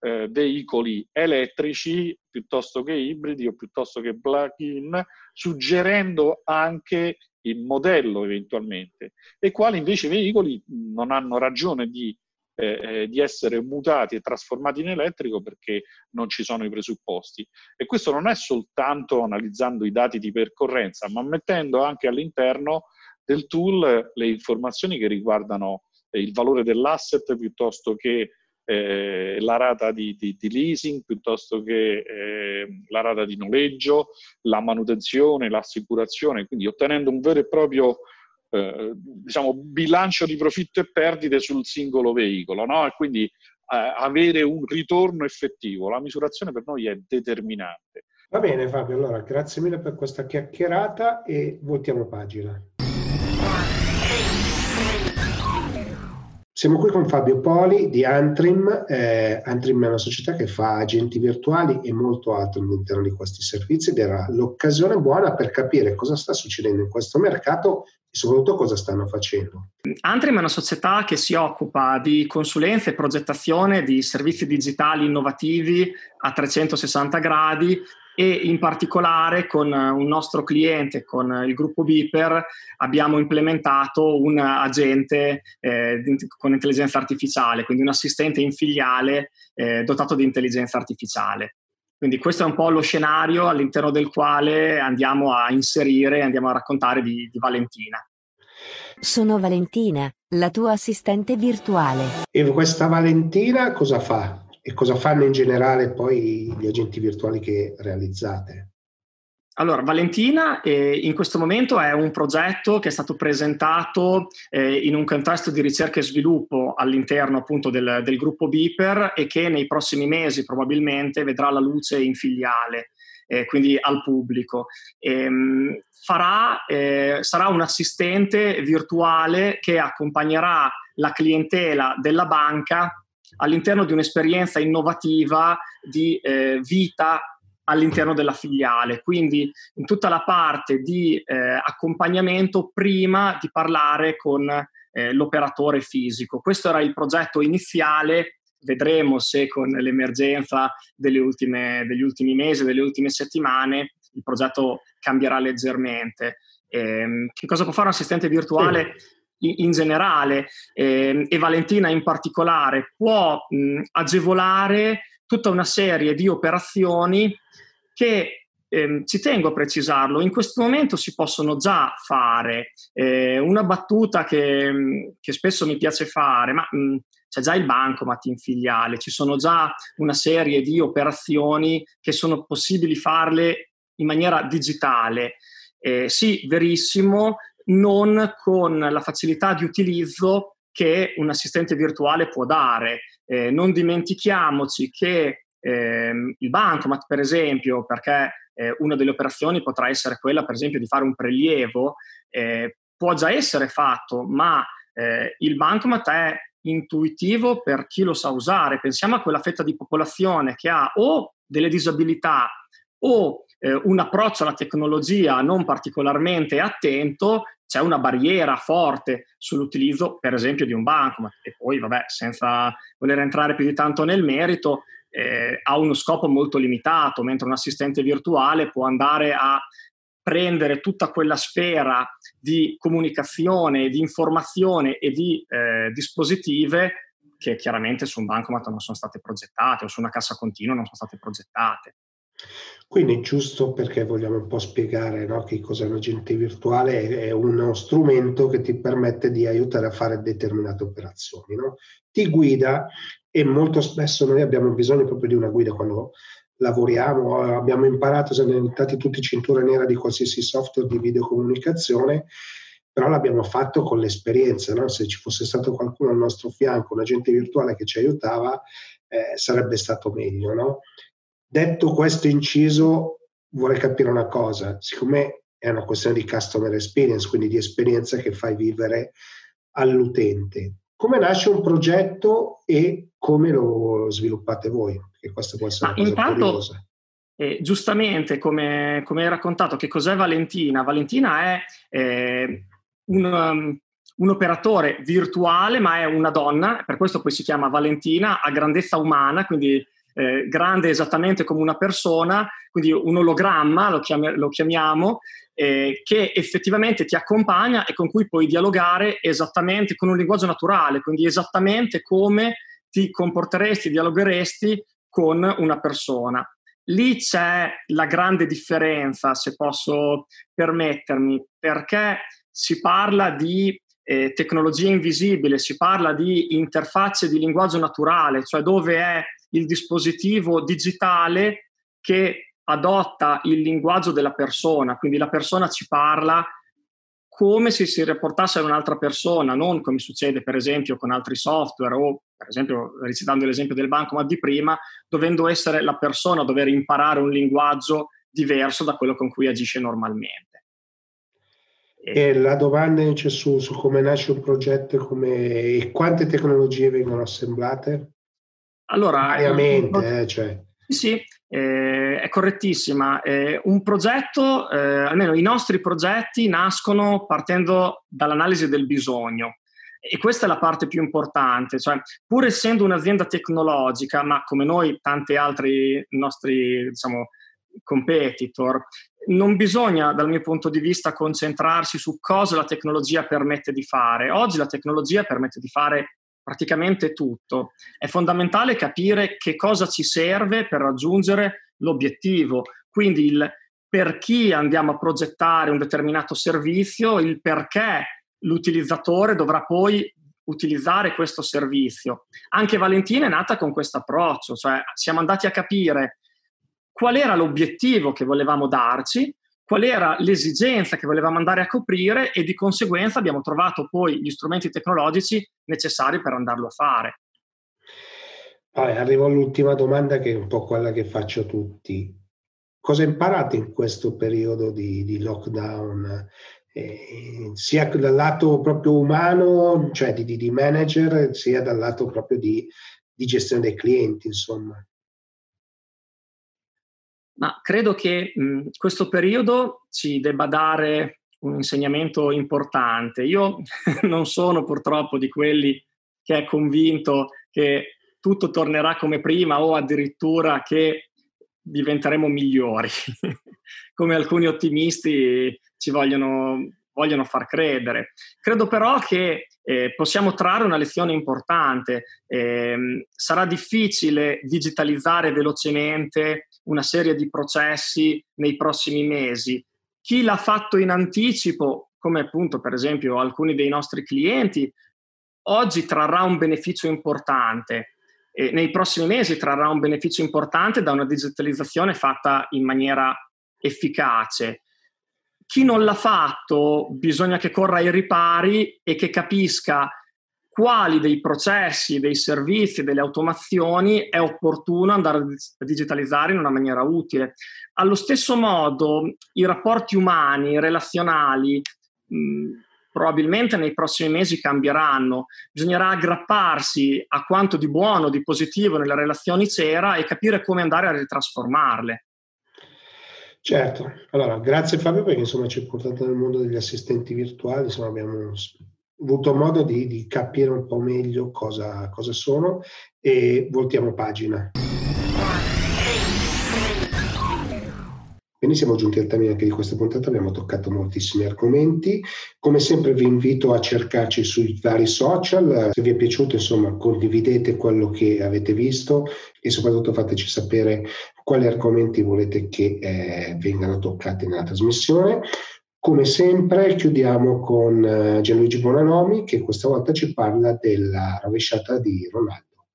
eh, veicoli elettrici piuttosto che ibridi o piuttosto che plug-in, suggerendo anche il modello eventualmente, e quali invece veicoli non hanno ragione di, eh, eh, di, essere mutati e trasformati in elettrico perché non ci sono i presupposti. E questo non è soltanto analizzando i dati di percorrenza, ma mettendo anche all'interno del tool le informazioni che riguardano il valore dell'asset piuttosto che eh, la rata di, di, di, leasing piuttosto che eh, la rata di noleggio, la manutenzione, l'assicurazione, quindi ottenendo un vero e proprio eh, diciamo, bilancio di profitto e perdite sul singolo veicolo no? e quindi eh, avere un ritorno effettivo. La misurazione per noi è determinante. Va bene Fabio, allora grazie mille per questa chiacchierata e voltiamo pagina. Siamo qui con Fabio Poli di Antrim. Eh, Antrim è una società che fa agenti virtuali e molto altro all'interno di questi servizi ed era l'occasione buona per capire cosa sta succedendo in questo mercato e soprattutto cosa stanno facendo. Antrim è una società che si occupa di consulenza e progettazione di servizi digitali innovativi a 360 gradi e in particolare con un nostro cliente, con il gruppo Beeper, abbiamo implementato un agente eh, con intelligenza artificiale, quindi un assistente in filiale eh, dotato di intelligenza artificiale. Quindi questo è un po' lo scenario all'interno del quale andiamo a inserire, andiamo a raccontare di, di Valentina. Sono Valentina, la tua assistente virtuale. E questa Valentina cosa fa? E cosa fanno in generale poi gli agenti virtuali che realizzate? Allora, Valentina eh, in questo momento è un progetto che è stato presentato eh, in un contesto di ricerca e sviluppo all'interno appunto del, del, gruppo Beeper e che nei prossimi mesi probabilmente vedrà la luce in filiale. eh, quindi al pubblico. Ehm, farà, eh, sarà un assistente virtuale che accompagnerà la clientela della banca all'interno di un'esperienza innovativa di eh, vita all'interno della filiale, quindi in tutta la parte di eh, accompagnamento prima di parlare con eh, l'operatore fisico. Questo era il progetto iniziale, vedremo se con l'emergenza ultime, degli ultimi mesi, delle ultime settimane, il progetto cambierà leggermente. Eh, che cosa può fare un assistente virtuale? Sì in generale eh, e Valentina in particolare può mh, agevolare tutta una serie di operazioni che ehm, ci tengo a precisarlo, in questo momento si possono già fare. Eh, una battuta che, che, spesso mi piace fare, ma mh, c'è già il bancomat in filiale, ci sono già una serie di operazioni che sono possibili farle in maniera digitale. Eh, sì, verissimo, non con la facilità di utilizzo che un assistente virtuale può dare. Eh, non dimentichiamoci che eh, il bancomat, per esempio, perché eh, una delle operazioni potrà essere quella, per esempio, di fare un prelievo, eh, può già essere fatto, ma eh, il bancomat è intuitivo per chi lo sa usare. Pensiamo a quella fetta di popolazione che ha o delle disabilità o eh, un approccio alla tecnologia non particolarmente attento, c'è una barriera forte sull'utilizzo, per esempio, di un bancomat. E poi, vabbè, senza voler entrare più di tanto nel merito, eh, ha uno scopo molto limitato, mentre un assistente virtuale può andare a prendere tutta quella sfera di comunicazione, di informazione e di eh, dispositive che chiaramente su un bancomat non sono state progettate o su una cassa continua non sono state progettate. Quindi giusto perché vogliamo un po' spiegare no, che cos'è un agente virtuale, è uno strumento che ti permette di aiutare a fare determinate operazioni. No? Ti guida e molto spesso noi abbiamo bisogno proprio di una guida quando lavoriamo, abbiamo imparato, siamo diventati tutti cintura nera di qualsiasi software di videocomunicazione, però l'abbiamo fatto con l'esperienza, no? se ci fosse stato qualcuno al nostro fianco, un agente virtuale che ci aiutava, eh, sarebbe stato meglio. No? Detto questo inciso, vorrei capire una cosa, siccome è una questione di customer experience, quindi di esperienza che fai vivere all'utente, come nasce un progetto e come lo sviluppate voi? Perché questa può essere una cosa intanto, curiosa. Eh, giustamente, come, come, hai raccontato, che cos'è Valentina? Valentina è eh, un, um, un, operatore virtuale, ma è una donna, per questo poi si chiama Valentina, a grandezza umana, quindi eh, grande esattamente come una persona, quindi un ologramma lo, chiam- lo chiamiamo, eh, che effettivamente ti accompagna e con cui puoi dialogare esattamente con un linguaggio naturale, quindi esattamente come ti comporteresti, dialogheresti con una persona. Lì c'è la grande differenza, se posso permettermi, perché si parla di eh, tecnologia invisibile, si parla di interfacce di linguaggio naturale, cioè dove è il dispositivo digitale che adotta il linguaggio della persona, quindi la persona ci parla come se si rapportasse a un'altra persona, non come succede per esempio con altri software o per esempio recitando l'esempio del bancomat di prima, dovendo essere la persona a dover imparare un linguaggio diverso da quello con cui agisce normalmente. E la domanda invece su, su come nasce un progetto come, e quante tecnologie vengono assemblate? Allora, Ovviamente, eh, cioè. Sì, eh, è correttissima. Eh, un progetto, eh, almeno i nostri progetti, nascono partendo dall'analisi del bisogno. E questa è la parte più importante, cioè pur essendo un'azienda tecnologica, ma come noi tanti altri nostri diciamo, competitor, non bisogna dal mio punto di vista concentrarsi su cosa la tecnologia permette di fare. Oggi la tecnologia permette di fare praticamente tutto. È fondamentale capire che cosa ci serve per raggiungere l'obiettivo, quindi il per chi andiamo a progettare un determinato servizio, il perché l'utilizzatore dovrà poi utilizzare questo servizio. Anche Valentina è nata con questo approccio, cioè siamo andati a capire qual era l'obiettivo che volevamo darci qual era l'esigenza che volevamo andare a coprire e di conseguenza abbiamo trovato poi gli strumenti tecnologici necessari per andarlo a fare. Vabbè, arrivo all'ultima domanda che è un po' quella che faccio a tutti. cosa imparate in questo periodo di, di lockdown? Eh, sia dal lato proprio umano, cioè di, di manager, sia dal lato proprio di, di gestione dei clienti, insomma. Ma credo che mh, questo periodo ci debba dare un insegnamento importante. Io non sono purtroppo di quelli che è convinto che tutto tornerà come prima o addirittura che diventeremo migliori, come alcuni ottimisti ci vogliono, vogliono far credere. Credo però che eh, possiamo trarre una lezione importante. Eh, sarà difficile digitalizzare velocemente una serie di processi nei prossimi mesi. Chi l'ha fatto in anticipo, come appunto per esempio alcuni dei nostri clienti, oggi trarrà un beneficio importante. E nei prossimi mesi trarrà un beneficio importante da una digitalizzazione fatta in maniera efficace. Chi non l'ha fatto bisogna che corra ai ripari e che capisca quali dei processi, dei servizi, delle automazioni è opportuno andare a digitalizzare in una maniera utile. Allo stesso modo, i rapporti umani, relazionali, mh, probabilmente nei prossimi mesi cambieranno. Bisognerà aggrapparsi a quanto di buono, di positivo nelle relazioni c'era e capire come andare a ritrasformarle. Certo, allora grazie Fabio perché insomma ci hai portato nel mondo degli assistenti virtuali, insomma abbiamo avuto modo di, di capire un po' meglio cosa, cosa sono e voltiamo pagina. Quindi siamo giunti al termine anche di questa puntata, abbiamo toccato moltissimi argomenti. Come sempre vi invito a cercarci sui vari social, se vi è piaciuto insomma condividete quello che avete visto e soprattutto fateci sapere quali argomenti volete che eh, vengano toccati nella trasmissione. Come sempre chiudiamo con uh, Gianluigi Bonanomi che questa volta ci parla della rovesciata di Ronaldo.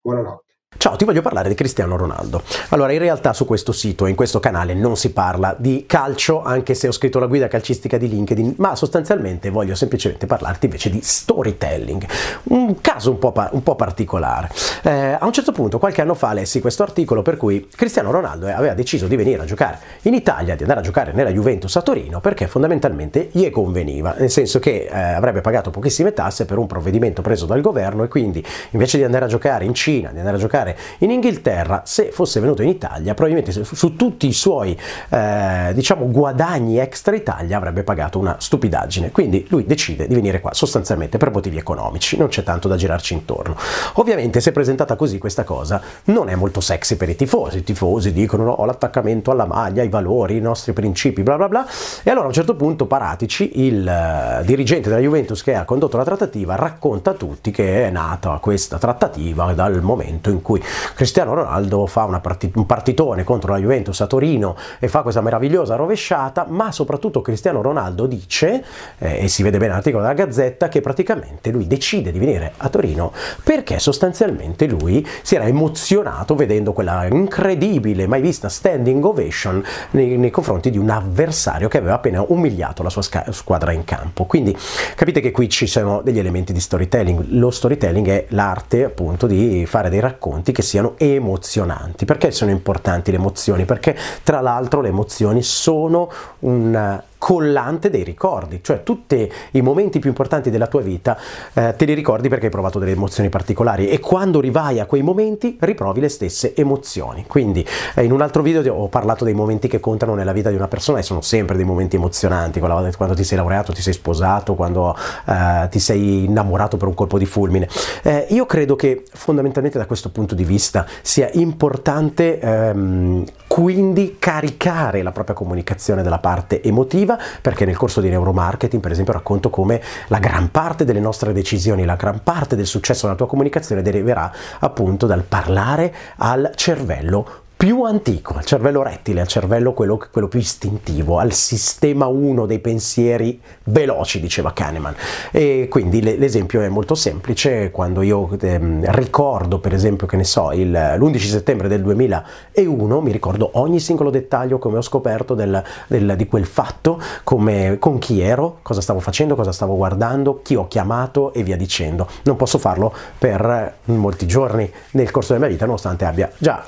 Buonanotte. Ciao, ti voglio parlare di Cristiano Ronaldo. Allora, in realtà su questo sito e in questo canale non si parla di calcio, anche se ho scritto la guida calcistica di LinkedIn, ma sostanzialmente voglio semplicemente parlarti invece di storytelling. Un caso un po', pa- un po particolare. Eh, a un certo punto, qualche anno fa, lessi questo articolo per cui Cristiano Ronaldo aveva deciso di venire a giocare in Italia, di andare a giocare nella Juventus a Torino, perché fondamentalmente gli conveniva, nel senso che eh, avrebbe pagato pochissime tasse per un provvedimento preso dal governo e quindi invece di andare a giocare in Cina, di andare a giocare giocare in Inghilterra, se fosse venuto in Italia, probabilmente su, tutti i suoi eh, diciamo guadagni extra Italia avrebbe pagato una stupidaggine. Quindi lui decide di venire qua sostanzialmente per motivi economici, non c'è tanto da girarci intorno. Ovviamente se presentata così questa cosa non è molto sexy per i tifosi, i tifosi dicono no, ho l'attaccamento alla maglia, i valori, i nostri principi, bla bla bla, e allora a un certo punto Paratici, il uh, dirigente della Juventus che ha condotto la trattativa, racconta a tutti che è nata questa trattativa dal momento in cui cui Cristiano Ronaldo fa partit- un partitone contro la Juventus a Torino e fa questa meravigliosa rovesciata, ma soprattutto Cristiano Ronaldo dice, eh, e si vede bene nell'articolo della Gazzetta, che praticamente lui decide di venire a Torino perché sostanzialmente lui si era emozionato vedendo quella incredibile, mai vista standing ovation nei, nei confronti di un avversario che aveva appena umiliato la sua sca- squadra in campo. Quindi capite che qui ci sono degli elementi di storytelling. Lo storytelling è l'arte appunto di fare dei racconti racconti che siano emozionanti. Perché sono importanti le emozioni? Perché tra l'altro le emozioni sono un collante dei ricordi, cioè tutti i momenti più importanti della tua vita eh, te li ricordi perché hai provato delle emozioni particolari e quando rivai a quei momenti riprovi le stesse emozioni. Quindi eh, in un altro video ho parlato dei momenti che contano nella vita di una persona e sono sempre dei momenti emozionanti, quando ti sei laureato, ti sei sposato, quando eh, ti sei innamorato per un colpo di fulmine. Eh, io credo che fondamentalmente da questo punto di vista sia importante ehm, quindi caricare la propria comunicazione della parte emotiva, perché nel corso di neuromarketing, per esempio, racconto come la gran parte delle nostre decisioni, la gran parte del successo della tua comunicazione deriverà appunto dal parlare al cervello più antico, al cervello rettile, al cervello quello, quello, più istintivo, al sistema 1 dei pensieri veloci, diceva Kahneman. E quindi l'esempio è molto semplice, quando io ehm, ricordo per esempio, che ne so, il, l'11 settembre del 2001, mi ricordo ogni singolo dettaglio, come ho scoperto del, del, di quel fatto, come, con chi ero, cosa stavo facendo, cosa stavo guardando, chi ho chiamato e via dicendo. Non posso farlo per molti giorni nel corso della mia vita, nonostante abbia già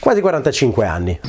quasi 45 anni.